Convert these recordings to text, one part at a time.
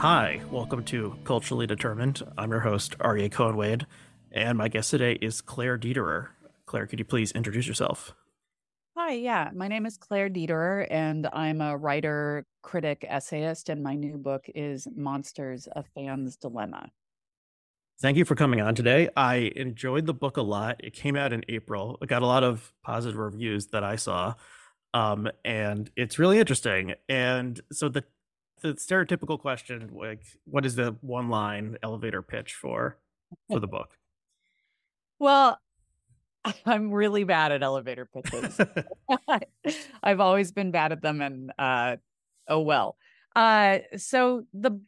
Hi, welcome to Culturally Determined. I'm your host, Aryeh Cohen Wade, and my guest today is Claire Dederer. Claire, could you please introduce yourself? Hi, yeah, my name is Claire Dederer, and I'm a writer, critic, essayist, and my new book is Monsters: A Fan's Dilemma. Thank you for coming on today. I enjoyed the book a lot. It came out in April. It got a lot of positive reviews that I saw. Um, and it's really interesting. And so the the stereotypical question, like, what is the one line elevator pitch for for the book? Well, I'm really bad at elevator pitches. I've always been bad at them, and uh, oh well. Uh, so the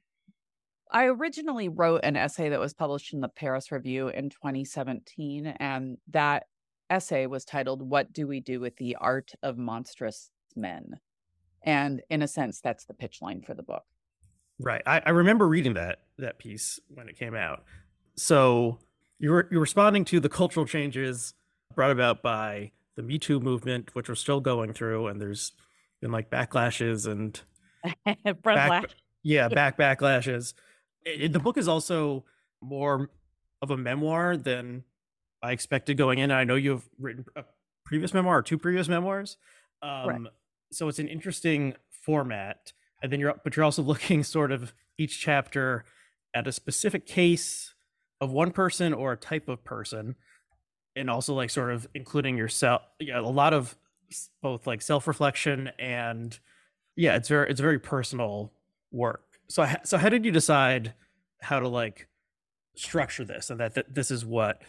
I originally wrote an essay that was published in the Paris Review in 2017, and that essay was titled "What Do We Do with the Art of Monstrous Men?" And in a sense, that's the pitch line for the book. Right. I, I remember reading that that piece when it came out. So you're you're responding to the cultural changes brought about by the Me Too movement, which we're still going through, and there's been like backlashes and back, yeah, back backlashes it, the book is also more of a memoir than I expected going in. I know you've written a previous memoir or two previous memoirs. Um, right. So it's an interesting format. And then you're, but you're also looking sort of each chapter at a specific case of one person or a type of person. And also like sort of including yourself, yeah, a lot of both like self-reflection and yeah, it's very, it's very personal work so so how did you decide how to like structure this and that, that this is what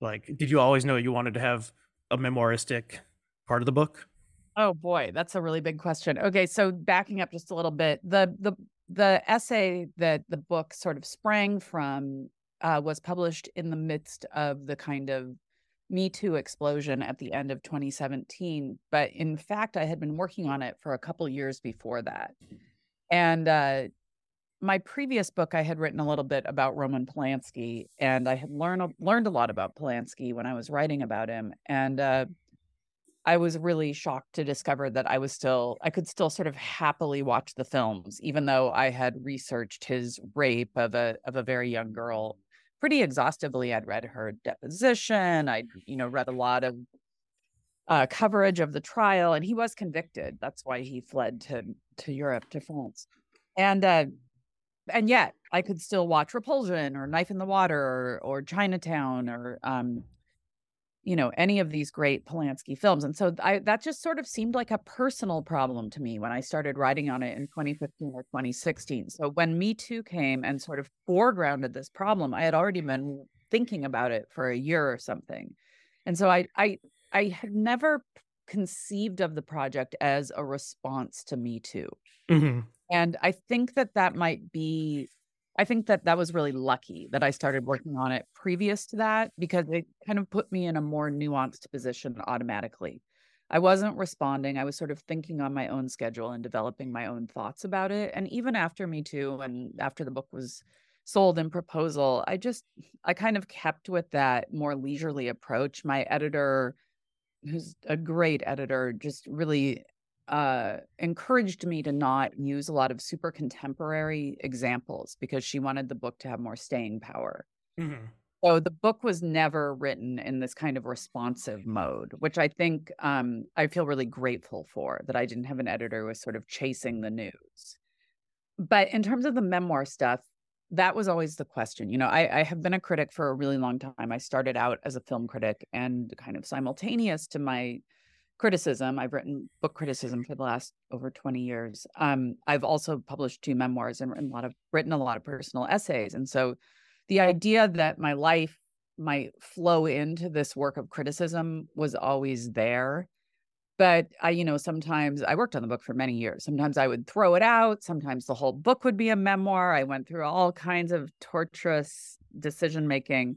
like did you always know you wanted to have a memoiristic part of the book oh boy that's a really big question okay so backing up just a little bit the the the essay that the book sort of sprang from uh, was published in the midst of the kind of me Too explosion at the end of 2017. But in fact, I had been working on it for a couple years before that. And uh, my previous book, I had written a little bit about Roman Polanski, and I had learned learned a lot about Polanski when I was writing about him. And uh, I was really shocked to discover that I was still I could still sort of happily watch the films, even though I had researched his rape of a of a very young girl pretty exhaustively. I'd read her deposition. I'd you know read a lot of uh, coverage of the trial, and he was convicted. That's why he fled to to Europe to France, and uh, and yet I could still watch Repulsion or Knife in the Water or, or Chinatown or um, you know any of these great Polanski films, and so I that just sort of seemed like a personal problem to me when I started writing on it in 2015 or 2016. So when Me Too came and sort of foregrounded this problem, I had already been thinking about it for a year or something. And so I I I had never conceived of the project as a response to Me Too. Mm-hmm. And I think that that might be, I think that that was really lucky that I started working on it previous to that because it kind of put me in a more nuanced position automatically. I wasn't responding. I was sort of thinking on my own schedule and developing my own thoughts about it. And even after Me Too and after the book was sold in proposal, I just, I kind of kept with that more leisurely approach. My editor, who's a great editor, just really uh, encouraged me to not use a lot of super contemporary examples because she wanted the book to have more staying power. Mm-hmm. So the book was never written in this kind of responsive mode, which I think um, I feel really grateful for that I didn't have an editor who was sort of chasing the news. But in terms of the memoir stuff, that was always the question. You know, I, I, have been a critic for a really long time. I started out as a film critic and kind of simultaneous to my criticism, I've written book criticism for the last over 20 years. Um, I've also published two memoirs and written a lot of written a lot of personal essays. And so the idea that my life might flow into this work of criticism was always there but I, you know, sometimes I worked on the book for many years. Sometimes I would throw it out. Sometimes the whole book would be a memoir. I went through all kinds of torturous decision making.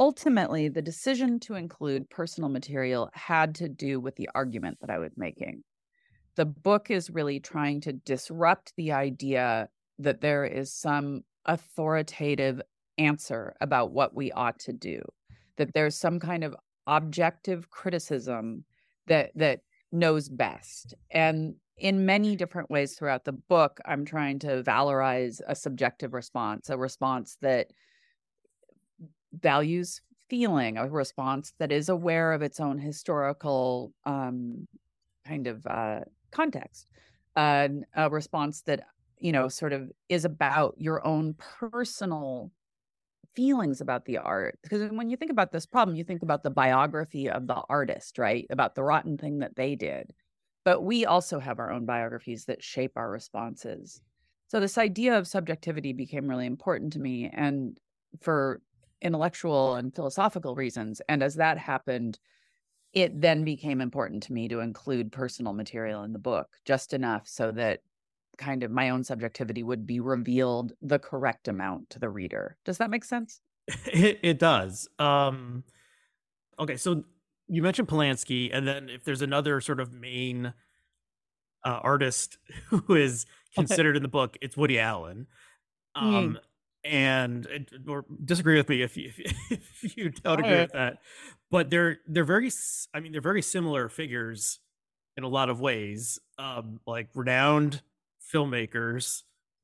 Ultimately, the decision to include personal material had to do with the argument that I was making. The book is really trying to disrupt the idea that there is some authoritative answer about what we ought to do, that there's some kind of objective criticism that that knows best. And in many different ways throughout the book, I'm trying to valorize a subjective response, a response that values feeling, a response that is aware of its own historical um, kind of uh, context, uh, a response that, you know, sort of is about your own personal feelings about the art because when you think about this problem you think about the biography of the artist right? About the rotten thing that they did. But we also have our own biographies that shape our responses. So this idea of subjectivity became really important to me and for intellectual and philosophical reasons and as that happened it then became important to me to include personal material in the book just enough so that kind of my own subjectivity would be revealed the correct amount to the reader. Does that make sense? It, it does. Um, okay, so you mentioned Polanski, and then if there's another sort of main uh, artist who is considered in the book, it's Woody Allen. Um, mm. And or disagree with me if you if, you don't agree with that, but they're they're very I mean they're very similar figures in a lot of ways. Um, like renowned filmmakers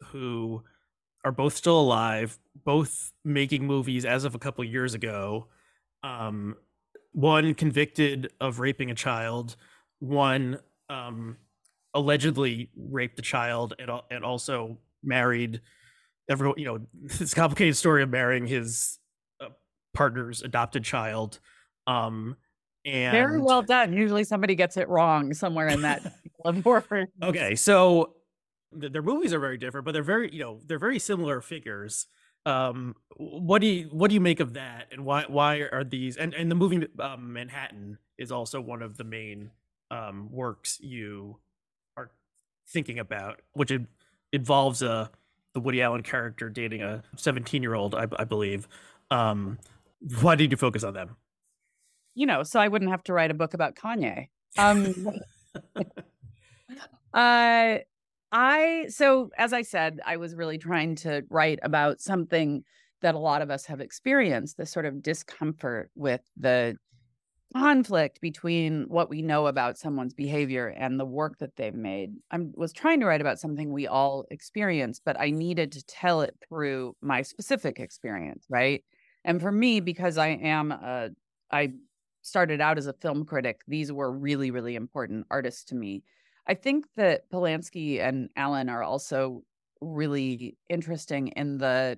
who are both still alive, both making movies as of a couple years ago. Um, one convicted of raping a child, one um, allegedly raped a child, and and also married. Everyone, you know, this complicated story of marrying his uh, partner's adopted child. Um, and very well done. Usually, somebody gets it wrong somewhere in that. okay, so their movies are very different, but they're very, you know, they're very similar figures. Um, what do you what do you make of that, and why why are these? And and the movie um, Manhattan is also one of the main um, works you are thinking about, which it involves a the Woody Allen character dating a 17 year old, I, I believe. Um, why did you focus on them? You know, so I wouldn't have to write a book about Kanye. Um, uh, I so as I said, I was really trying to write about something that a lot of us have experienced, this sort of discomfort with the conflict between what we know about someone's behavior and the work that they've made. I was trying to write about something we all experience, but I needed to tell it through my specific experience, right? And for me, because I am a, I started out as a film critic, these were really, really important artists to me. I think that Polanski and Allen are also really interesting in the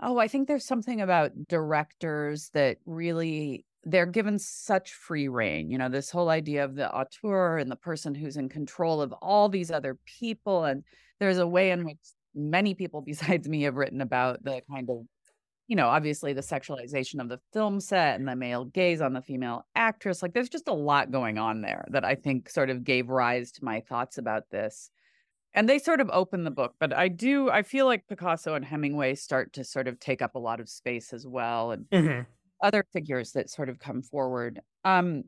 oh, I think there's something about directors that really they're given such free rein. You know, this whole idea of the auteur and the person who's in control of all these other people. And there's a way in which many people besides me have written about the kind of you know, obviously the sexualization of the film set and the male gaze on the female actress. Like there's just a lot going on there that I think sort of gave rise to my thoughts about this. And they sort of open the book, but I do, I feel like Picasso and Hemingway start to sort of take up a lot of space as well. And mm-hmm. Other figures that sort of come forward. Um,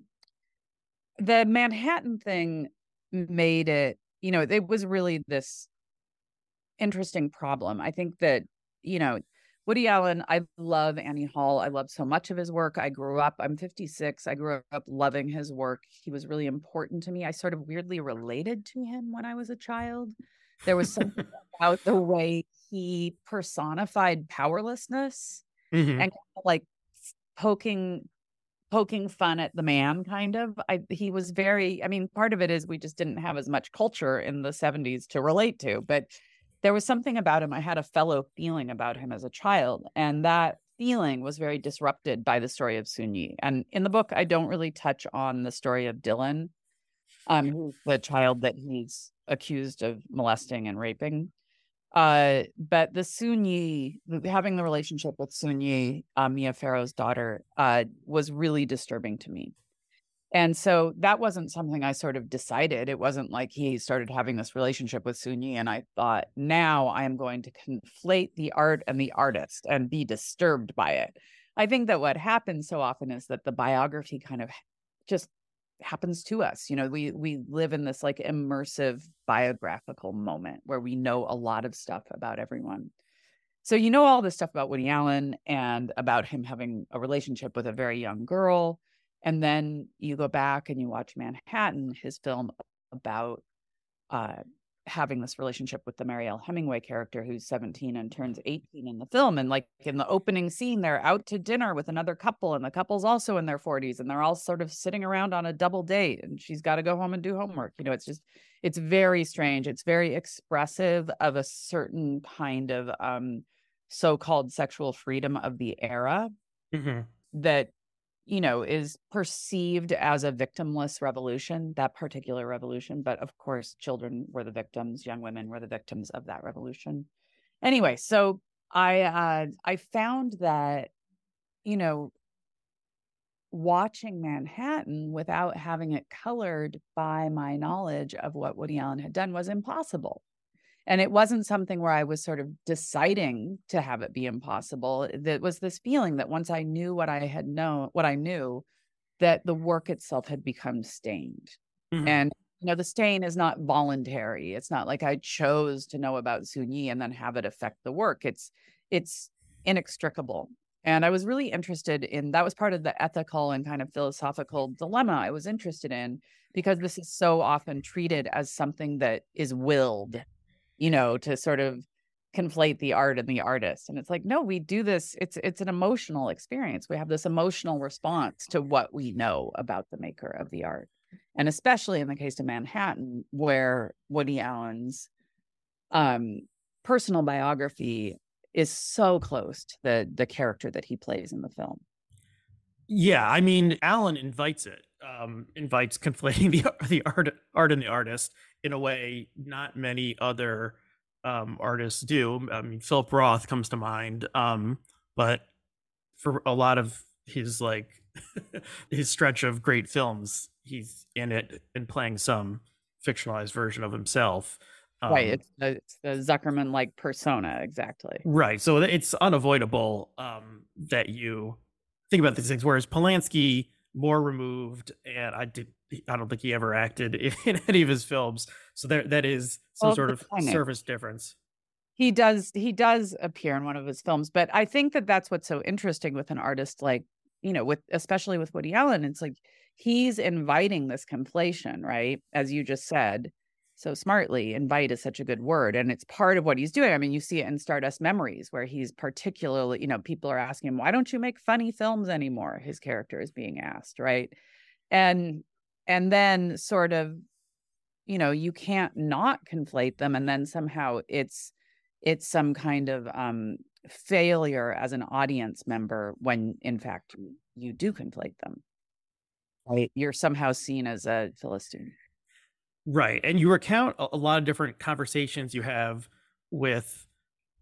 the Manhattan thing made it, you know, it was really this interesting problem. I think that, you know, Woody Allen, I love Annie Hall. I love so much of his work. I grew up, I'm 56. I grew up loving his work. He was really important to me. I sort of weirdly related to him when I was a child. There was something about the way he personified powerlessness mm-hmm. and like poking poking fun at the man kind of i he was very i mean part of it is we just didn't have as much culture in the 70s to relate to but there was something about him. I had a fellow feeling about him as a child. And that feeling was very disrupted by the story of Soon Yi. And in the book, I don't really touch on the story of Dylan, um, the child that he's accused of molesting and raping. Uh, but the Soon Yi, having the relationship with Soon Yi, uh, Mia Farrow's daughter, uh, was really disturbing to me. And so that wasn't something I sort of decided. It wasn't like he started having this relationship with Soon Yi. And I thought, now I am going to conflate the art and the artist and be disturbed by it. I think that what happens so often is that the biography kind of just happens to us. You know, we we live in this like immersive biographical moment where we know a lot of stuff about everyone. So you know all this stuff about Woody Allen and about him having a relationship with a very young girl And then you go back and you watch Manhattan, his film about uh, having this relationship with the Mariel Hemingway character who's 17 and turns 18 in the film. And like in the opening scene, they're out to dinner with another couple, and the couple's also in their 40s, and they're all sort of sitting around on a double date, and she's got to go home and do homework. You know, it's just, it's very strange. It's very expressive of a certain kind of um, so called sexual freedom of the era Mm-hmm. that you know is perceived as a victimless revolution that particular revolution but of course children were the victims young women were the victims of that revolution. Anyway so i uh i found that you know watching manhattan without having it colored by my knowledge of what woody allen had done was impossible and it wasn't something where I was sort of deciding to have it be impossible. That was this feeling that once I knew what I had known, what I knew, that the work itself had become stained. Mhm. And you know, the stain is not voluntary. It's not like I chose to know about Soon Yi and then have it affect the work. It's it's inextricable. And I was really interested in that was part of the ethical and kind of philosophical dilemma I was interested in because this is so often treated as something that is willed you know, to sort of conflate the art and the artist. And it's like, no, we do this. It's it's an emotional experience. We have this emotional response to what we know about the maker of the art. And especially in the case of Manhattan, where Woody Allen's um personal biography is so close to the the character that he plays in the film. Yeah, I mean, Allen invites it. Um, invites conflating the the art art and the artist in a way not many other um artists do. I mean, Philip Roth comes to mind. Um, but for a lot of his like his stretch of great films, he's in it and playing some fictionalized version of himself. right. Um, It's the, it's the Zuckerman like persona, exactly. Right. So it's unavoidable um, that you think about these things. Whereas Polanski, more removed, and I did. I don't think he ever acted in, any of his films. So there, that is some Well, sort of. surface difference. He does he does appear in one of his films, but I think that that's what's so interesting with an artist like, you know, with especially with Woody Allen, it's like he's inviting this conflation, right? As you just said so smartly, invite is such a good word and it's part of what he's doing. I mean, you see it in Stardust Memories where he's particularly, you know, people are asking him, "Why don't you make funny films anymore?" His character is being asked, right? And and then sort of you know, you can't not conflate them and then somehow it's it's some kind of um failure as an audience member when in fact you- you do conflate them right you're somehow seen as a philistine Right. And you recount a, lot of different conversations you have with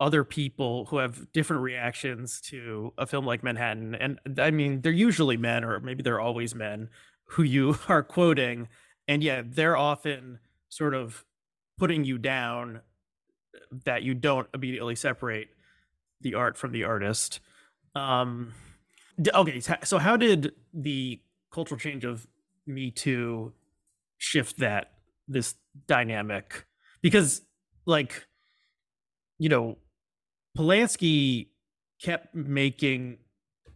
other people who have different reactions to a film like Manhattan. And I mean, they're usually men, or maybe they're always men, who you are quoting. And yeah, they're often sort of putting you down that you don't immediately separate the art from the artist. Um, okay, so how did the cultural change of Me Too shift that this dynamic? Because, like, you know, Polanski kept making,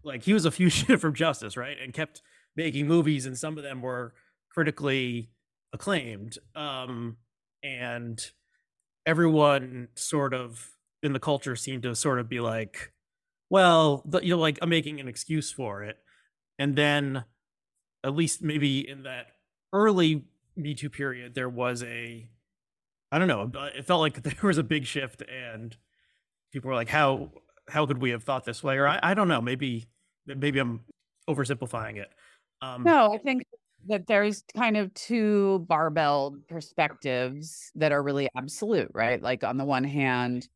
like, he was a fugitive from justice, right? And kept making movies, and some of them were critically acclaimed. Um, and everyone sort of in the culture seemed to sort of be like, well, you know, like I'm making an excuse for it. And then, at least maybe in that early Me Too period, there was a, I don't know, uh, it felt like there was a big shift, and people were like, how how could we have thought this way? Or I, I don't know, maybe maybe I'm oversimplifying it. Um, no i think that there's kind of two barbell perspectives that are really absolute right like on the one hand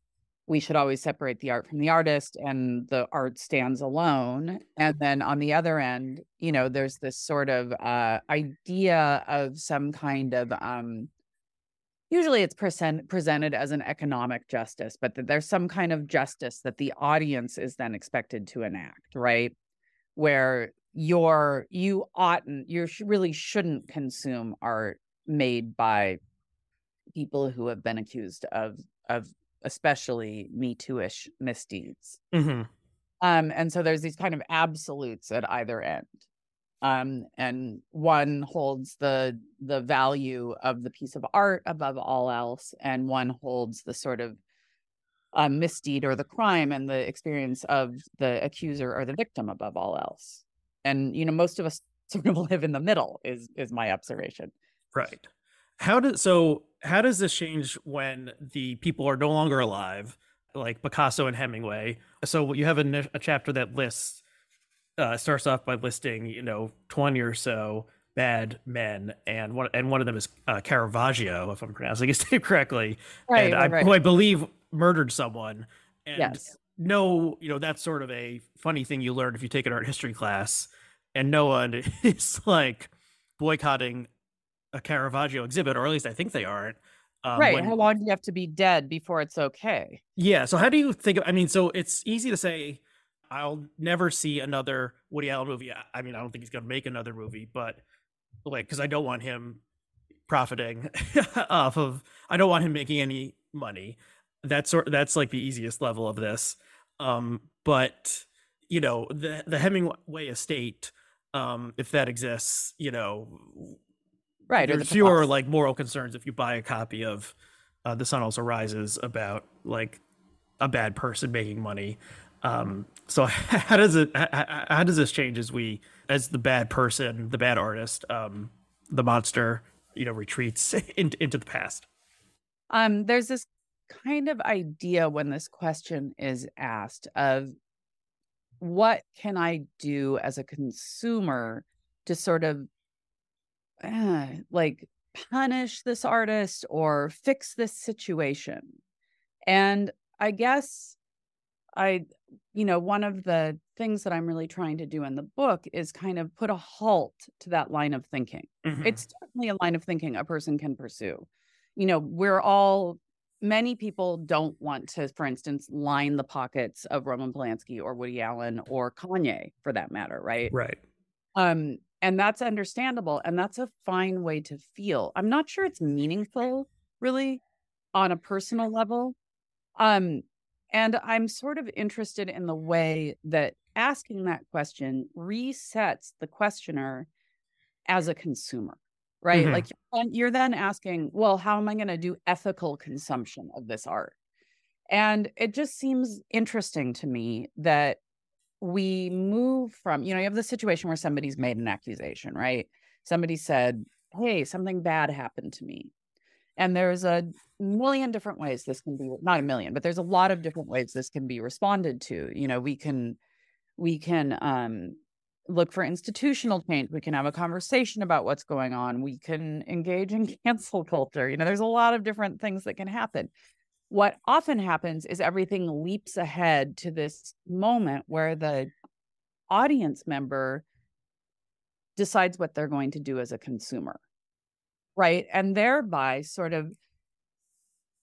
we should always separate the art from the artist and the art stands alone. And then on the other end you know there's this sort of uh idea of some kind of um usually it's present, presented as an economic justice but that there's some kind of justice that the audience is then expected to enact right? Where you're you oughtn't you sh- really shouldn't consume art made by people who have been accused of of especially me too-ish misdeeds mhm. um and so there's these kind of absolutes at either end um, and one holds the the value of the piece of art above all else, and one holds the sort of uh, misdeed or the crime and the experience of the accuser or the victim above all else. And you know, most of us sort of live in the middle. Is is my observation. Right. How does so? How does this change when the people are no longer alive, like Picasso and Hemingway? So you have a, a chapter that lists uh, starts off by listing, you know, 20 or so bad men, and one and one of them is uh, Caravaggio, if I'm pronouncing his name correctly, Right, and right, I, right. who I believe murdered someone. And Yes. no, you know, that's sort of a funny thing you learn if you take an art history class, and no one is like boycotting a Caravaggio exhibit, or at least I think they aren't. Um, right. when- How long do you have to be dead before it's okay? yeah. So how do you think? Of, I mean, so it's easy to say I'll never see another Woody Allen movie. I- mean, I don't think he's gonna make another movie, but like, because I don't want him profiting off of. I don't want him making any money. That's sort. That's like the easiest level of this. Um, but you know, the the Hemingway estate, um, if that exists, you know, Right. Or there's the fewer like moral concerns if you buy a copy of uh, the sun also rises about like a bad person making money um so how does it how, how does this change as we as the bad person the bad artist um the monster you know retreats into, into the past Um, there's this kind of idea when this question is asked of what can I do as a consumer to sort of uh, like punish this artist or fix this situation? And I guess I, you know, one of the things that I'm really trying to do in the book is kind of put a halt to that line of thinking Mhm. it's certainly a line of thinking a person can pursue. You know, we're all many people don't want to, for instance, line the pockets of Roman Polanski or Woody Allen or Kanye for that matter, right? right Um, and that's understandable, and that's a fine way to feel. I'm not sure it's meaningful, really, on a personal level. Um, and I'm sort of interested in the way that asking that question resets the questioner as a consumer, right? Mhm. Like you're- you're then asking, well, how am I going to do ethical consumption of this art? And it just seems interesting to me that we move from, you know, you have the situation where somebody's made an accusation, right? Somebody said, hey, something bad happened to me. And there's a million different ways this can be, not a million, but there's a lot of different ways this can be responded to. You know, we can, we can, um, look for institutional change. We can have a conversation about what's going on. We can engage in cancel culture. You know, there's a lot of different things that can happen. What often happens is everything leaps ahead to this moment where the audience member decides what they're going to do as a consumer. Right. And thereby sort of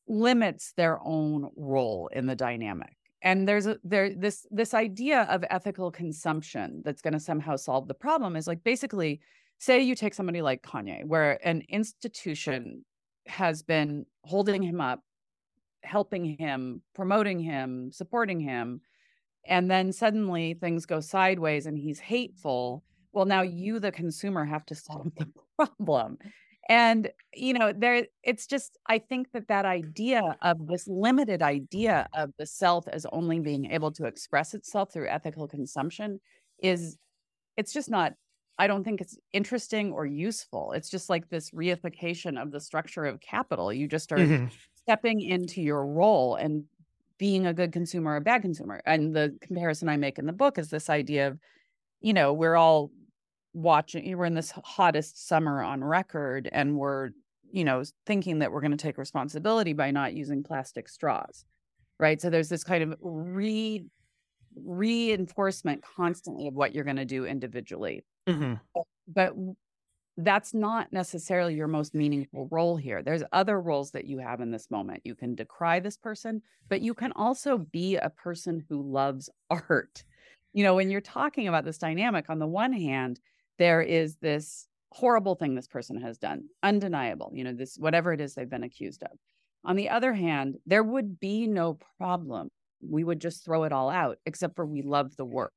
limits their own role in the dynamic and there's a there this this idea of ethical consumption that's going to somehow solve the problem is like basically say you take somebody like Kanye where an institution has been holding him up helping him promoting him supporting him. And then suddenly things go sideways and he's hateful. Well now you the consumer have to solve the problem. And you know there it's just i think that that idea of this limited idea of the self as only being able to express itself through ethical consumption is it's just not i don't think it's interesting or useful. It's just like this reification of the structure of capital. You just are Mhm. Stepping into your role and being a good consumer or a bad consumer. And the comparison i make in the book is this idea of you know we're all watching we're in this hottest summer on record and we're you know thinking that we're going to take responsibility by not using plastic straws right? So there's this kind of re reinforcement constantly of what you're going to do individually. Mhm. but that's not necessarily your most meaningful role here. There's other roles that you have in this moment. You can decry this person, but you can also be a person who loves art. You know, when you're talking about this dynamic, on the one hand, there is this horrible thing this person has done, undeniable, you know, this whatever it is they've been accused of. On the other hand, there would be no problem. We would just throw it all out, except for we love the work.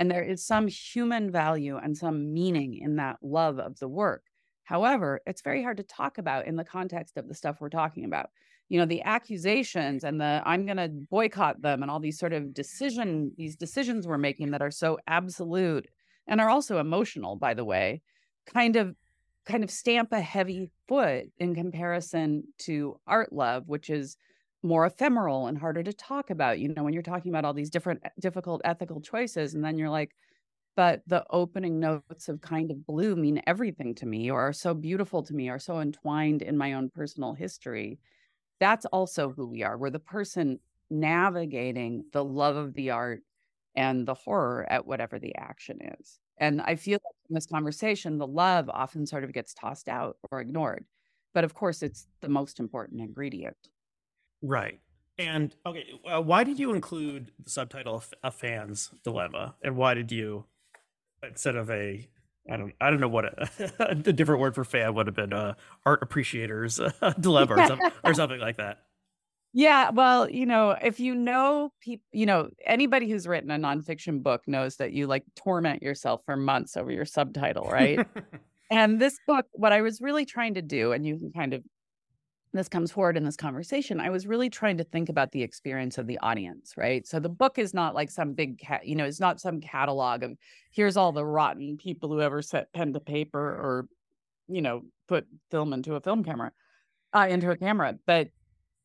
And there is some human value and some meaning in that love of the work. However, it's very hard to talk about in the context of the stuff we're talking about. You know, the accusations and the I'm going to boycott them and all these sort of decision these decisions we're making that are so absolute and are also emotional by the way, kind of kind of stamp a heavy foot in comparison to art love, which is more ephemeral and harder to talk about. You know, when you're talking about all these different difficult ethical choices, and then you're like, but the opening notes of kind of blue mean everything to me, or are so beautiful to me, are so entwined in my own personal history. That's also who we are. We're the person navigating the love of the art and the horror at whatever the action is. And I feel like in this conversation, the love often sort of gets tossed out or ignored. But of course, it's the most important ingredient. Right. And okay, uh, why did you include the subtitle "A Fan's Dilemma"? And why did you, instead of a, I don't, I don't know what a, a different word for fan would have been, uh, art appreciators dilemma or, some, or something like that. Yeah, well, you know, if you know people, you know, anybody who's written a nonfiction book knows that you like torment yourself for months over your subtitle, right? and this book, what I was really trying to do, and you can kind of, this comes forward in this conversation, I was really trying to think about the experience of the audience, right? So the book is not like some big cat, you know, it's not some catalog of here's all the rotten people who ever set pen to paper or, you know, put film into a film camera, uh, into a camera, but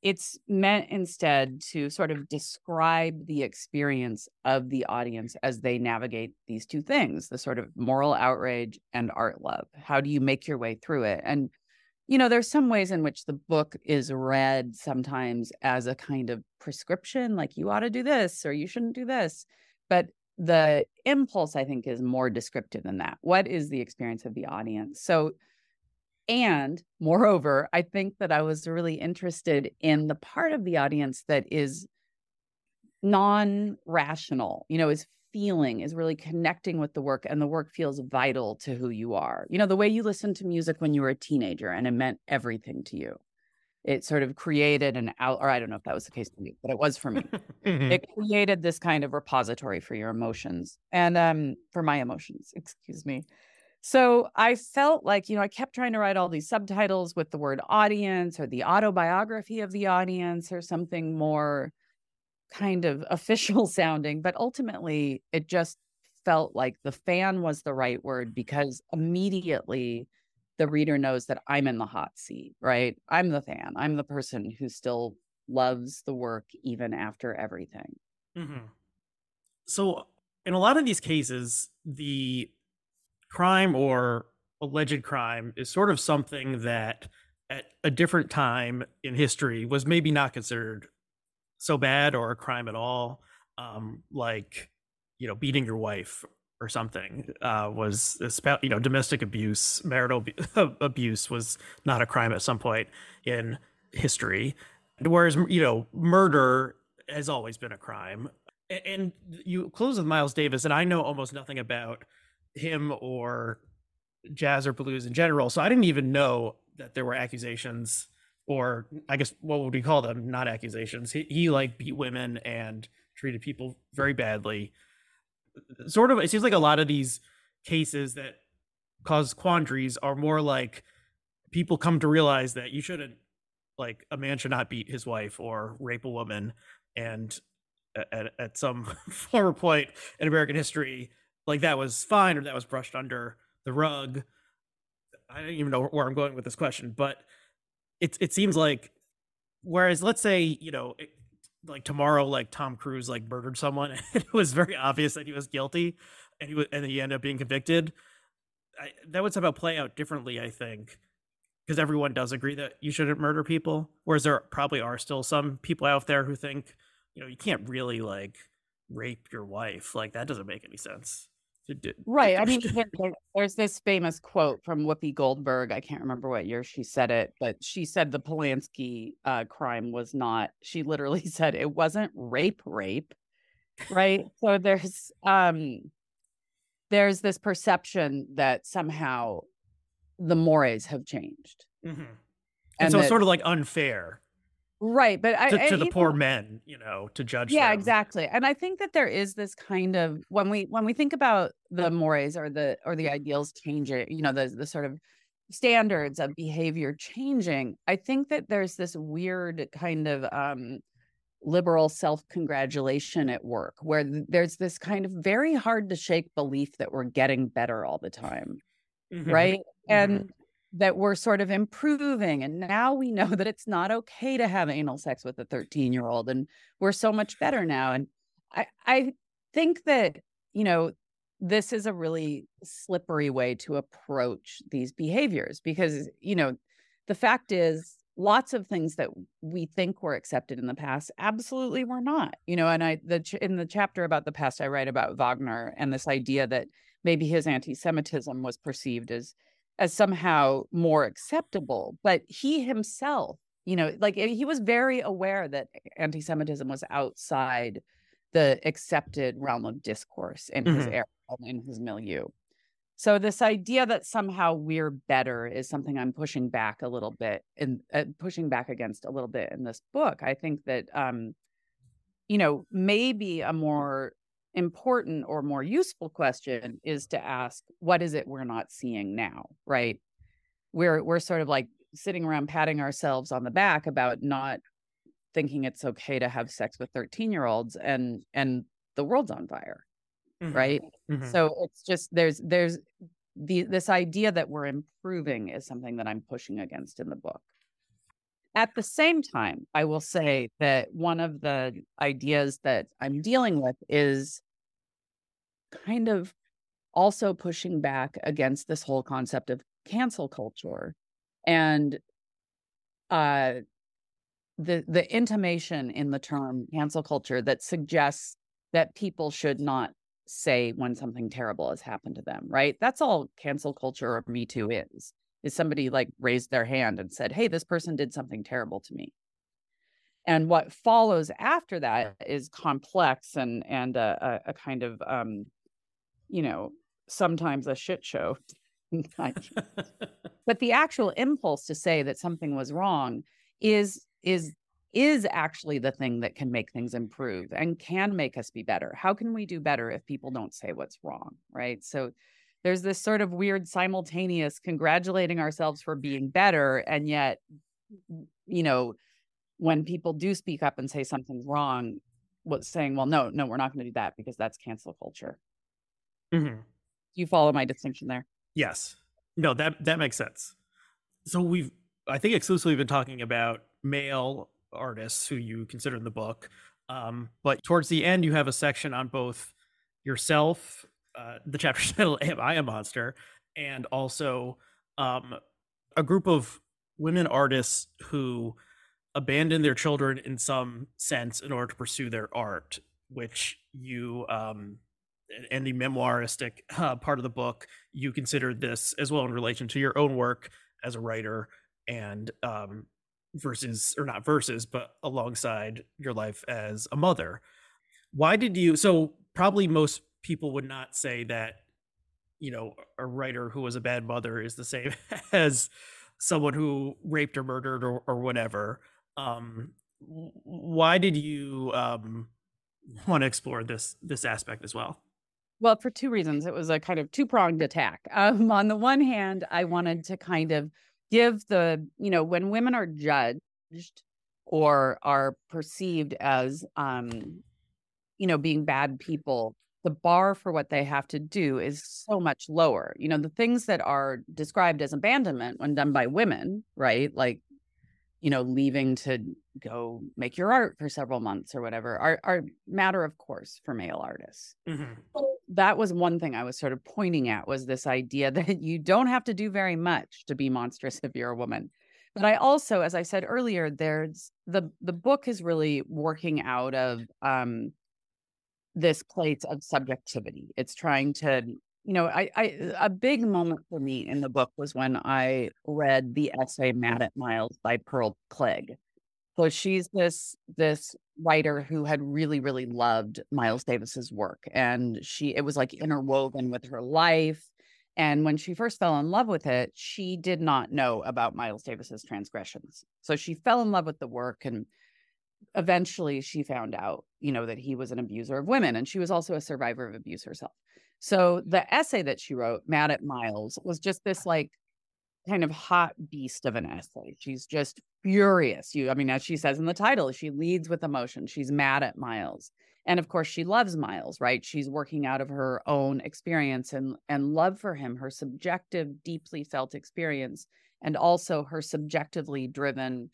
it's meant instead to sort of describe the experience of the audience as they navigate these two things the sort of moral outrage and art love how do you make your way through it and you know there's some ways in which the book is read sometimes as a kind of prescription like you ought to do this or you shouldn't do this but the impulse i think is more descriptive than that. What is the experience of the audience? So and moreover, I think that I was really interested in the part of the audience that is non rational, you know, is feeling, is really connecting with the work, and the work feels vital to who you are. You know, the way you listened to music when you were a teenager and it meant everything to you. It sort of created an out, or I don't know if that was the case for you, but it was for me. mm-hmm. It created this kind of repository for your emotions and um, for my emotions, excuse me. So I felt like, you know, I kept trying to write all these subtitles with the word audience or the autobiography of the audience or something more kind of official sounding. But ultimately, it just felt like the fan was the right word because immediately the reader knows that I'm in the hot seat, right? I'm the fan. I'm the person who still loves the work even after everything. Mm-hmm. So, in a lot of these cases, the crime or alleged crime is sort of something that at a different time in history was maybe not considered so bad or a crime at all um, like you know beating your wife or something uh, was you know domestic abuse marital abuse was not a crime at some point in history whereas you know murder has always been a crime and you close with miles davis and i know almost nothing about him or jazz or blues in general. So I didn't even know that there were accusations, or I guess what would we call them? Not accusations. He, he like beat women and treated people very badly. Sort of, it seems like a lot of these cases that cause quandaries are more like people come to realize that you shouldn't, like, a man should not beat his wife or rape a woman. And at, at some former point in American history, like that was fine or that was brushed under the rug. I don't even know where I'm going with this question, but it it seems like whereas let's say you know it, like tomorrow like Tom Cruise like murdered someone and it was very obvious that he was guilty and he was and he ended up being convicted. I, that would somehow play out differently, I think, because everyone does agree that you shouldn't murder people. Whereas there probably are still some people out there who think, you know, you can't really like rape your wife. Like that doesn't make any sense. Right. I mean, there's this famous quote from Whoopi Goldberg. I can't remember what year she said it, but she said the Polanski uh, crime was not, she literally said it wasn't rape, rape. Right. so there's, um, there's this perception that somehow the mores have changed. Mm-hmm. And, and, so that, it's sort of like unfair. Right, but I, to, to the poor know, men, you know, to judge yeah, them. exactly. And I think that there is this kind of when we when we think about the mores or the or the ideals changing, you know, the the sort of standards of behavior changing, I think that there's this weird kind of um liberal self-congratulation at work where there's this kind of very hard to shake belief that we're getting better all the time. Mhm, right? mhm. And that we're sort of improving. And now we know that it's not okay to have anal sex with a 13 year old. And we're so much better now. And I, I think that, you know, this is a really slippery way to approach these behaviors because, you know, the fact is lots of things that we think were accepted in the past absolutely were not you know and i the ch- in the chapter about the past i write about wagner and this idea that maybe his anti-Semitism was perceived as as somehow more acceptable. But he himself, you know, like eh, he was very aware that anti-Semitism was outside the accepted realm of discourse in his Mhm. era in his milieu. So this idea that somehow we're better is something I'm pushing back a little bit and uh, pushing back against a little bit in this book. I think that um, you know, maybe a more important or more useful question is to ask what is it we're not seeing now? Right? We're we're sort of like sitting around patting ourselves on the back about not thinking it's okay to have sex with 13 year olds and and the world's on fire Mhm, right? Mhm. so it's just there's there's the this idea that we're improving is something that i'm pushing against in the book. At the same time, I will say that one of the ideas that I'm dealing with is kind of also pushing back against this whole concept of cancel culture and uh the the intimation in the term cancel culture that suggests that people should not say when something terrible has happened to them, right? That's all cancel culture or Me Too is. Is somebody like raised their hand and said, "Hey, this person did something terrible to me." And what follows after that is complex and and a, a, a kind of um, you know, sometimes a shit show. but the actual impulse to say that something was wrong is is is actually the thing that can make things improve and can make us be better. How can we do better if people don't say what's wrong right? So there's this sort of weird simultaneous congratulating ourselves for being better and yet you know when people do speak up and say something's wrong what's saying well no no we're not going to do that because that's cancel culture Mhm. you follow my distinction there Yes. No, that that makes sense. So we've I think exclusively been talking about male artists who you consider in the book. Um, but towards the end you have a section on both yourself, uh, the chapter title Am I a Monster, and also um a group of women artists who abandon their children in some sense in order to pursue their art, which you um and the memoiristic uh, part of the book, you consider this as well in relation to your own work as a writer and um, versus, or not versus, but alongside your life as a mother. Why did you? So, probably most people would not say that, you know, a writer who was a bad mother is the same as someone who raped or murdered or, or whatever. Um, why did you um, want to explore this this aspect as well? Well, for two reasons. It was a kind of two pronged attack. Um, on the one hand, I wanted to kind of give the, you know, when women are judged or are perceived as, um, you know, being bad people, the bar for what they have to do is so much lower. You know, the things that are described as abandonment when done by women, right? Like, you know, leaving to go make your art for several months or whatever are, are matter of course for male artists Mhm. that was one thing I was sort of pointing at was this idea that you don't have to do very much to be monstrous if you're a woman. But I also, as I said earlier, there's the the book is really working out of um this place of subjectivity. It's trying to, you know, I, I a big moment for me in the book was when I read the essay Mad at Miles by Pearl Cleage. So she's this this writer who had really really loved Miles Davis's work and she it was like interwoven with her life And when she first fell in love with it, she did not know about Miles Davis's transgressions. So she fell in love with the work and eventually she found out, you know, that he was an abuser of women and she was also a survivor of abuse herself. So the essay that she wrote, Mad at Miles, was just this like kind of hot beast of an essay. She's just furious. You, I mean, as she says in the title, she leads with emotion. She's mad at Miles. And of course, she loves Miles, right? She's working out of her own experience and, and love for him, her subjective, deeply felt experience, and also her subjectively driven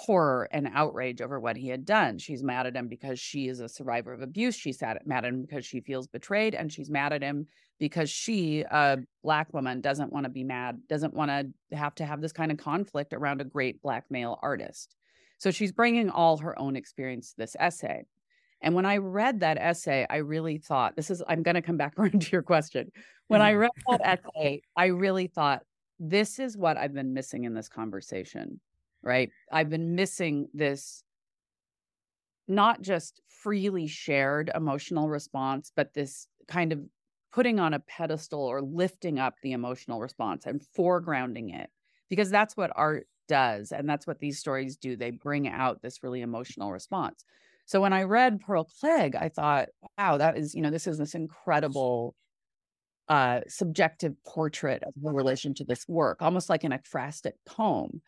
horror and outrage over what he had done. She's mad at him because she is a survivor of abuse. She's mad at him because she feels betrayed. And she's mad at him because she, a Black woman, doesn't want to be mad, doesn't want to have to have this kind of conflict around a great Black male artist. So she's bringing all her own experience to this essay. And when I read that essay, I really thought, this is, I'm going to come back around to your question. When I mm-hmm. read that essay, I really thought, this is what I've been missing in this conversation right? I've been missing this not just freely shared emotional response, but this kind of putting on a pedestal or lifting up the emotional response and foregrounding it, because that's what art does. And that's what these stories do. They bring out this really emotional response. So when I read Pearl Cleage I thought, wow, that is, you know, this is this incredible uh, subjective portrait of her relation to this work, almost like an ekphrastic poem.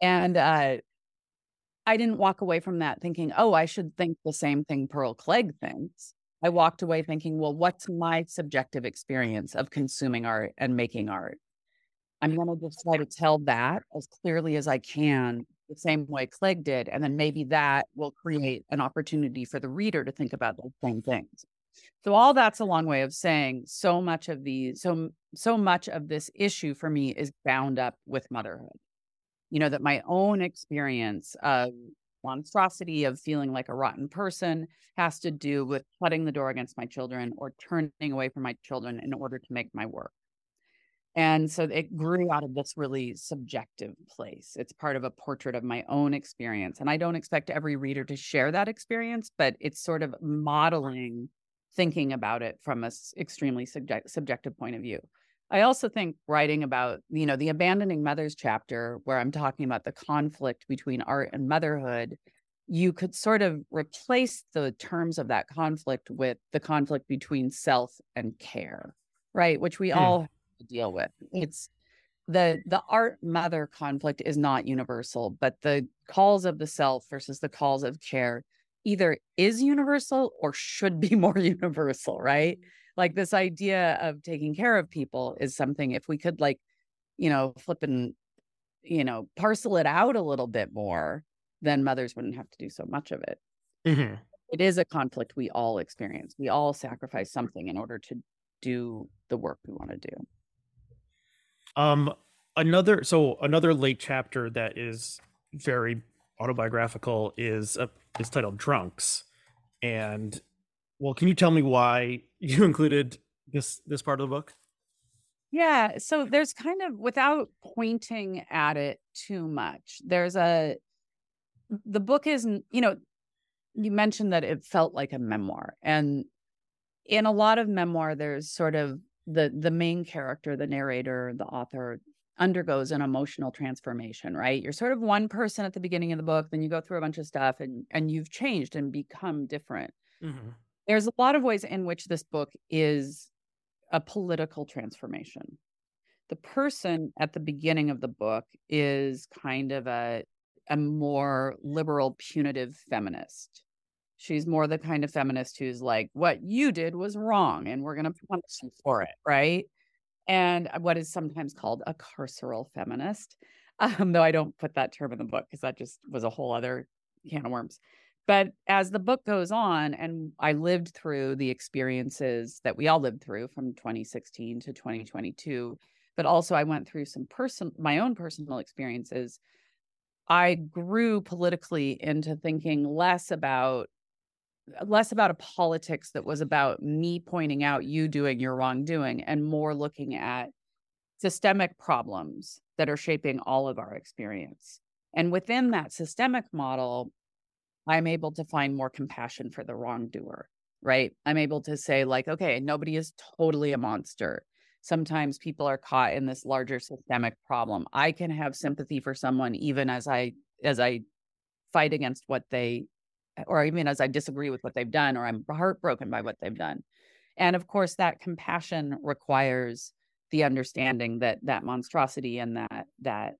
And uh, I didn't walk away from that thinking, oh, I should think the same thing Pearl Cleage thinks. I walked away thinking, well, what's my subjective experience of consuming art and making art? I'm going to just try to tell that as clearly as I can, the same way Cleage did. And then maybe that will create an opportunity for the reader to think about those same things. So all that's a long way of saying so much of the so so much of this issue for me is bound up with motherhood you know, that my own experience of monstrosity of feeling like a rotten person has to do with shutting the door against my children or turning away from my children in order to make my work. And so it grew out of this really subjective place. It's part of a portrait of my own experience. And I don't expect every reader to share that experience, but it's sort of modeling thinking about it from a extremely subject, subjective point of view. I also think writing about, you know, the abandoning mothers chapter, where I'm talking about the conflict between art and motherhood, you could sort of replace the terms of that conflict with the conflict between self and care, right? Which we hmm. all deal with. It's the the art mother conflict is not universal, but the calls of the self versus the calls of care either is universal or should be more universal, right? Like this idea of taking care of people is something if we could like you know flip and you know parcel it out a little bit more then mothers wouldn't have to do so much of it. Mm-hmm. it is a conflict we all experience. We all sacrifice something in order to do the work we want to do. Um another so another late chapter that is very autobiographical is uh, is titled drunks and well, can you tell me why you included this this part of the book? Yeah, so there's kind of without pointing at it too much. There's a the book is, you know, you mentioned that it felt like a memoir. And in a lot of memoir there's sort of the the main character, the narrator, the author undergoes an emotional transformation, right? You're sort of one person at the beginning of the book, then you go through a bunch of stuff and and you've changed and become different. Mm-hmm there's a lot of ways in which this book is a political transformation. The person at the beginning of the book is kind of a a more liberal punitive feminist. She's more the kind of feminist who's like, what you did was wrong and we're going to punish you for it. Right. And what is sometimes called a carceral feminist, um, though I don't put that term in the book because that just was a whole other can of worms. But as the book goes on, and I lived through the experiences that we all lived through from 2016 to 2022, but also I went through some person my own personal experiences. I grew politically into thinking less about less about a politics that was about me pointing out you doing your wrongdoing and more looking at systemic problems that are shaping all of our experience. And within that systemic model, I'm able to find more compassion for the wrongdoer, right? I'm able to say, like, okay, nobody is totally a monster. sometimes people are caught in this larger systemic problem. I can have sympathy for someone even as I as I fight against what they or even as I disagree with what they've done or I'm heartbroken by what they've done. And of course that compassion requires the understanding that that monstrosity and that that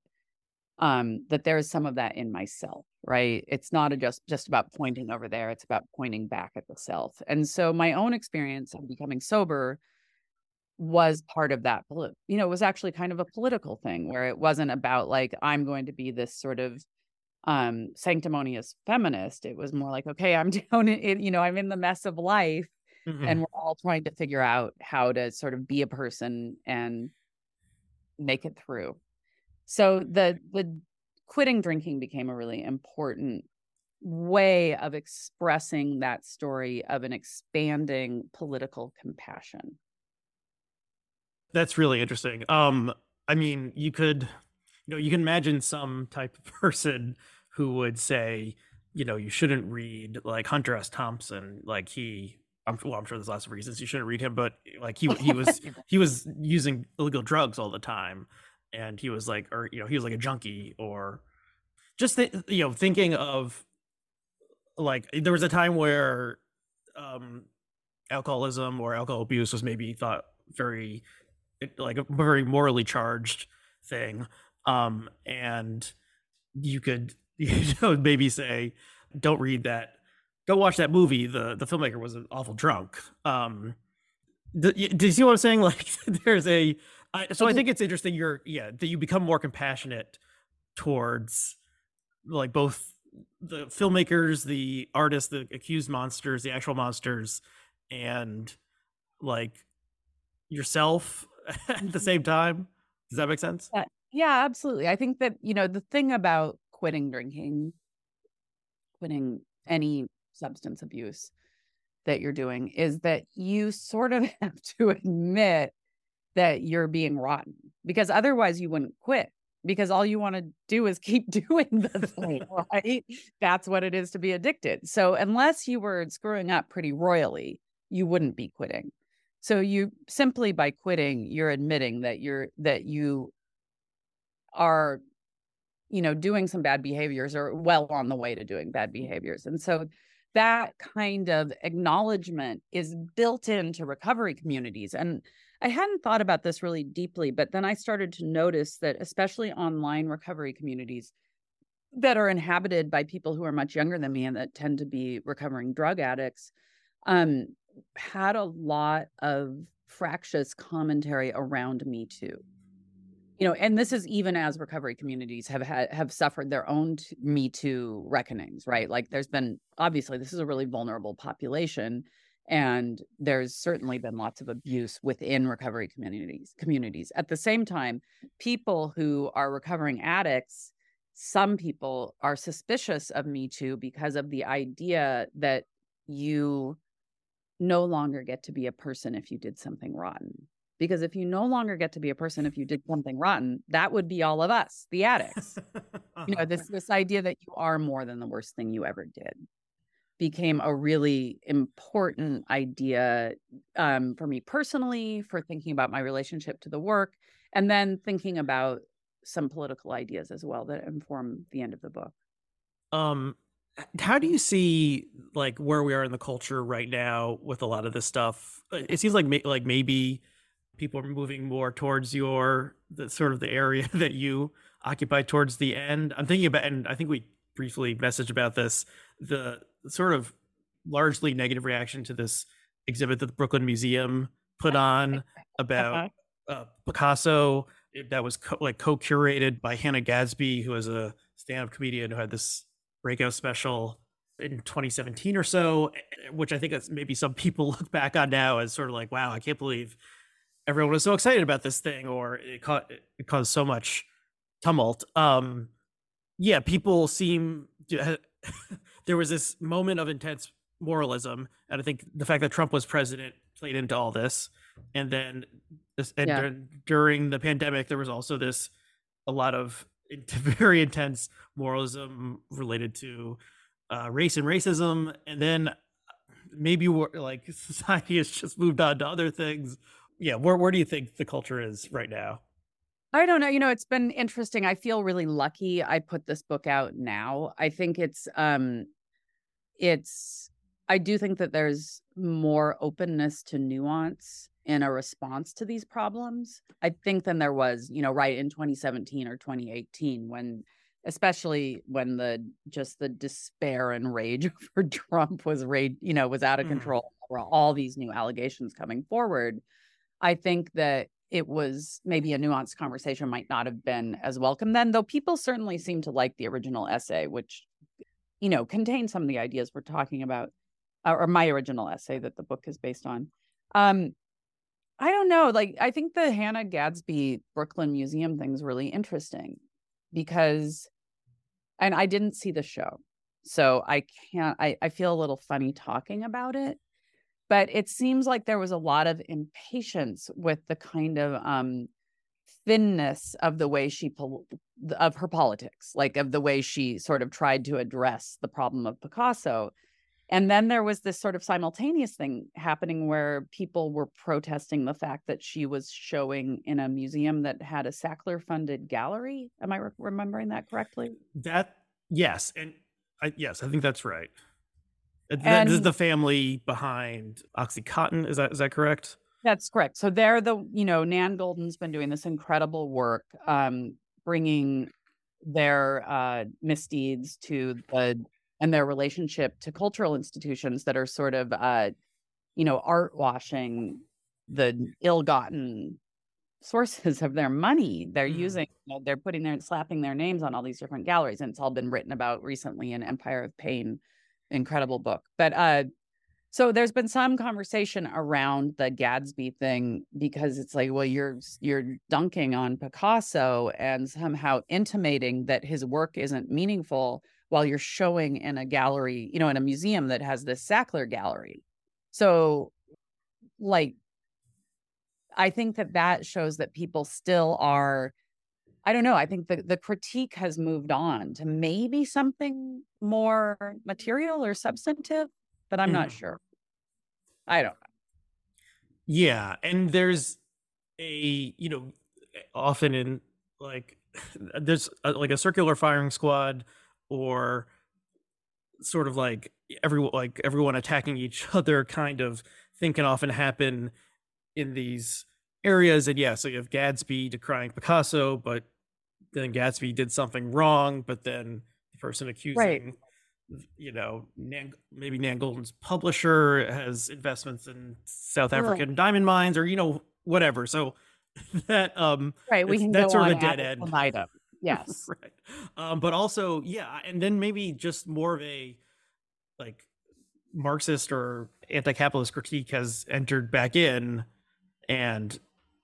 um that there is some of that in myself right? It's not a just just about pointing over there it's about pointing back at the self. And so my own experience of becoming sober was part of that you know it was actually kind of a political thing where it wasn't about like i'm going to be this sort of um sanctimonious feminist. It was more like okay i'm down in you know i'm in the mess of life mm-hmm. and we're all trying to figure out how to sort of be a person and make it through so the the quitting drinking became a really important way of expressing that story of an expanding political compassion. That's really interesting. Um I mean, you could you know, you can imagine some type of person who would say, you know, you shouldn't read like Hunter S. Thompson, like he I'm well, I'm sure there's lots of reasons you shouldn't read him, but like he he was he was using illegal drugs all the time and he was like or you know, he was like a junkie or just th- you know thinking of like there was a time where um alcoholism or alcohol abuse was maybe thought very like a very morally charged thing um and you could you know maybe say don't read that go watch that movie the the filmmaker was an awful drunk. Um do, do you see what i'm saying? Like there's a I, so i think it's interesting you're yeah that you become more compassionate towards like both the filmmakers, the artists, the accused monsters, the actual monsters, and like yourself at the mm-hmm. same time. Does that make sense? Yeah, yeah, absolutely. I think that, you know, the thing about quitting drinking, quitting any substance abuse that you're doing is that you sort of have to admit that you're being rotten because otherwise you wouldn't quit because all you want to do is keep doing the thing, right? That's what it is to be addicted. So, unless you were screwing up pretty royally, you wouldn't be quitting. So, you simply by quitting, you're admitting that you're that you are you know doing some bad behaviors or well on the way to doing bad behaviors. And so that kind of acknowledgement is built into recovery communities and I hadn't thought about this really deeply, but then I started to notice that, especially online recovery communities that are inhabited by people who are much younger than me and that tend to be recovering drug addicts, um, had a lot of fractious commentary around Me Too. You know, and this is even as recovery communities have had have suffered their own t- Me Too reckonings, right? Like, there's been obviously this is a really vulnerable population, and there's certainly been lots of abuse within recovery communities communities. At the same time people who are recovering addicts some people are suspicious of me too because of the idea that you no longer get to be a person if you did something rotten. Because if you no longer get to be a person if you did something rotten that would be all of us the addicts. You know this this idea that you are more than the worst thing you ever did became a really important idea um, for me personally, for thinking about my relationship to the work, and then thinking about some political ideas as well that inform the end of the book. Um, how do you see like where we are in the culture right now with a lot of this stuff? Uh, it seems like like maybe people are moving more towards your the sort of the area that you occupy towards the end. I'm thinking about, and I think we briefly messaged about this the sort of largely negative reaction to this exhibit that the Brooklyn Museum put on about uh-huh. uh, Picasso that was co- like co-curated by Hannah Gadsby, who is a stand-up comedian who had this breakout special in 2017 or so, which I think that's maybe some people look back on now as sort of like, wow, I can't believe everyone was so excited about this thing, or it, ca- it caused so much tumult. Um, yeah, people seem to, there was this moment of intense moralism, and I think the fact that Trump was president played into all this. And then, this, and yeah. during the pandemic, there was also this a lot of very intense moralism related to uh, race and racism, and then maybe we're like society has just moved on to other things yeah, where where do you think the culture is right now? I don't know. You know, it's been interesting. I feel really lucky I put this book out now. I think it's um it's I do think that there's more openness to nuance in a response to these problems. I think than there was, you know, right in 2017 or 2018 when especially when the just the despair and rage for Trump was rage, you know, was out of Mm. control. There were all these new allegations coming forward. I think that it was maybe a nuanced conversation might not have been as welcome then, though people certainly seem to like the original essay, which, you know, contains some of the ideas we're talking about, uh, or my original essay that the book is based on. Um, I don't know. Like, I think the Hannah Gadsby Brooklyn Museum thing's really interesting because, and I didn't see the show, so I can't, I, I feel a little funny talking about it but it seems like there was a lot of impatience with the kind of um thinness of the way she pol- of her politics like of the way she sort of tried to address the problem of picasso. And then there was this sort of simultaneous thing happening where people were protesting the fact that she was showing in a museum that had a sackler funded gallery. Am i re- remembering that correctly? That yes, and I, yes, I think that's right. Uh, th- This is the family behind OxyContin. Is that is that correct? That's correct. So they're the, you know, Nan Goldin's been doing this incredible work, um, bringing their uh, misdeeds to the and their relationship to cultural institutions that are sort of, uh, you know, art washing the ill-gotten sources of their money. They're Mhm. using, you know, they're putting their slapping their names on all these different galleries, and it's all been written about recently in Empire of Pain, incredible book. But uh, so there's been some conversation around the Gadsby thing because it's like, well, you're you're dunking on Picasso and somehow intimating that his work isn't meaningful while you're showing in a gallery, you know, in a museum that has this Sackler gallery. So, like, I think that that shows that people still are. I don't know. I think the the critique has moved on to maybe something more material or substantive, but I'm not Mhm. sure. I don't know. Yeah, and there's a you know often in like there's a, like a circular firing squad or sort of like everyone like everyone attacking each other kind of thing can often happen in these areas and yeah so you have gadsby decrying picasso but then gadsby did something wrong but then the person Right. accusing you know nan, maybe nan goldin's publisher has investments in south Right. african diamond mines or you know whatever so that um Right. We can that's go sort on of a dead end infinitum. Yes. right um but also yeah and then maybe just more of a like marxist or anti-capitalist critique has entered back in and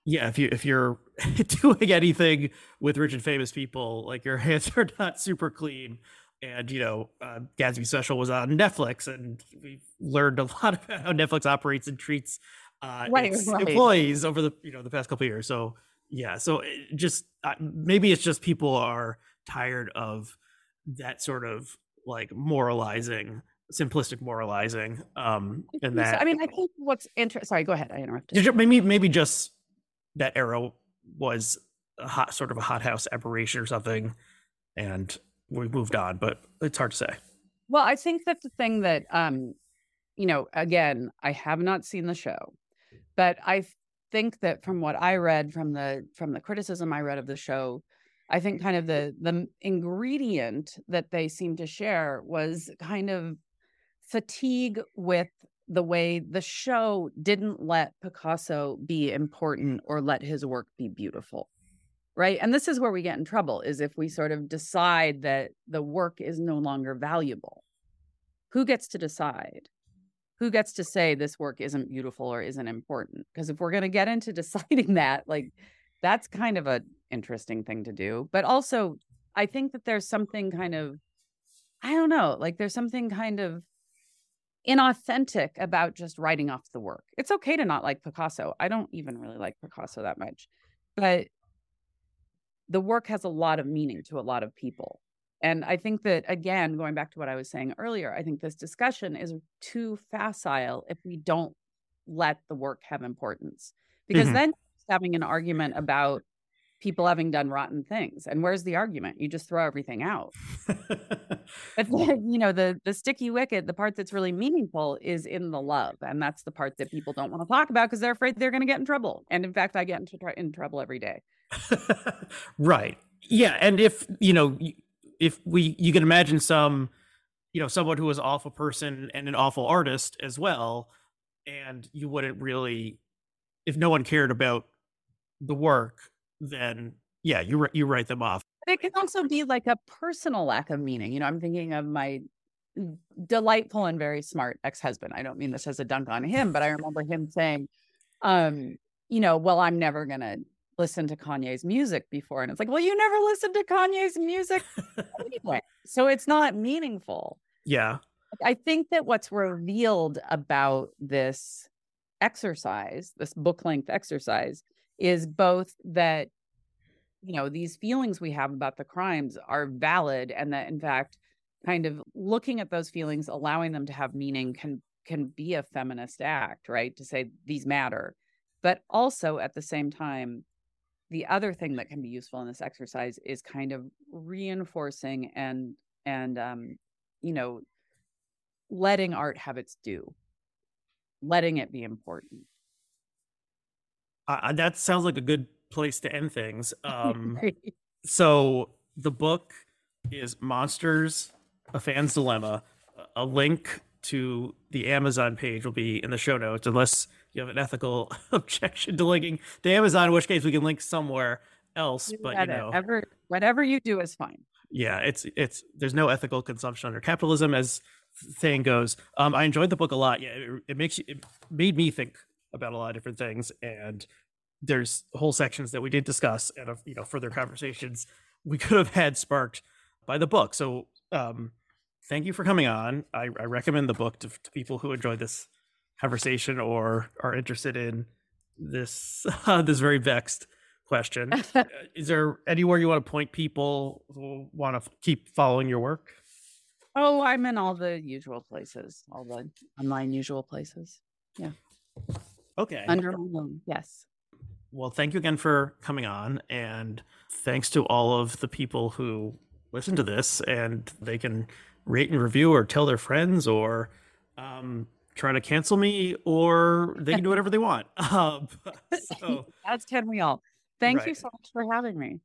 yeah if you if you're doing anything with rich and famous people like your hands are not super clean and you know uh, gadsby special was on netflix and we've learned a lot about how netflix operates and treats uh Right. its Right. employees over the you know the past couple of years so yeah so it just uh, maybe it's just people are tired of that sort of like moralizing simplistic moralizing um and so. I mean, I think what's interesting. Sorry, go ahead. I interrupted. Maybe maybe just that era was a hot sort of a hothouse aberration or something and we moved on but it's hard to say. Well, I think that the thing that, um, you know, again, I have not seen the show, but I think that from what I read from the from the criticism I read of the show, I think kind of the the ingredient that they seem to share was kind of fatigue with the way the show didn't let Picasso be important or let his work be beautiful. Right. And this is where we get in trouble is if we sort of decide that the work is no longer valuable. Who gets to decide? Who gets to say this work isn't beautiful or isn't important? Because if we're going to get into deciding that, like that's kind of an interesting thing to do. But also, I think that there's something kind of, I don't know, like there's something kind of inauthentic about just writing off the work. It's okay to not like Picasso. I don't even really like Picasso that much. But the work has a lot of meaning to a lot of people. And I think that, again, going back to what I was saying earlier, I think this discussion is too facile if we don't let the work have importance. because Mhm. then having an argument about people having done rotten things. And where's the argument? You just throw everything out. But then, you know, the the sticky wicket, the part that's really meaningful is in the love, and that's the part that people don't want to talk about because they're afraid they're going to get in trouble. And in fact, I get into tr- in trouble every day. right. Yeah, and if you know, if we, you can imagine some, you know, someone who was an awful person and an awful artist as well, and you wouldn't really, if no one cared about the work, then yeah, you you write them off. It can also be like a personal lack of meaning. You know, I'm thinking of my delightful and very smart ex-husband. I don't mean this as a dunk on him, but I remember him saying, um, you know, well, I'm never gonna listen to Kanye's music before. And it's like, well, you never listened to Kanye's music anyway. So it's not meaningful. Yeah. I think that what's revealed about this exercise, this book length exercise, is both that, you know, these feelings we have about the crimes are valid and that in fact, kind of looking at those feelings, allowing them to have meaning can can be a feminist act, right? To say these matter. But also at the same time, the other thing that can be useful in this exercise is kind of reinforcing and and um, you know, letting art have its due, letting it be important. Uh, that sounds like a good place to end things. Um, Right. so the book is Monsters: A Fan's Dilemma. A link to the Amazon page will be in the show notes, unless you have an ethical objection to linking to Amazon, in which case we can link somewhere else. Do But you know, whatever, whatever you do is fine. yeah, it's it's there's no ethical consumption under capitalism, as saying goes. Um, I enjoyed the book a lot. Yeah, it, it makes you it made me think about a lot of different things, and there's whole sections that we did discuss and of you know further conversations we could have had sparked by the book. So um, thank you for coming on. I, I recommend the book to, to people who enjoy this conversation or are interested in this this very vexed question. Uh, Is there anywhere you want to point people who want to keep following your work? oh, I'm in all the usual places, all the online usual places. Okay. Under my name, yes. Well, thank you again for coming on, and thanks to all of the people who listen to this, and they can rate and review or tell their friends or um, try to cancel me, or they can do whatever they want. Um, so, As can we all. Thank you so much for having me.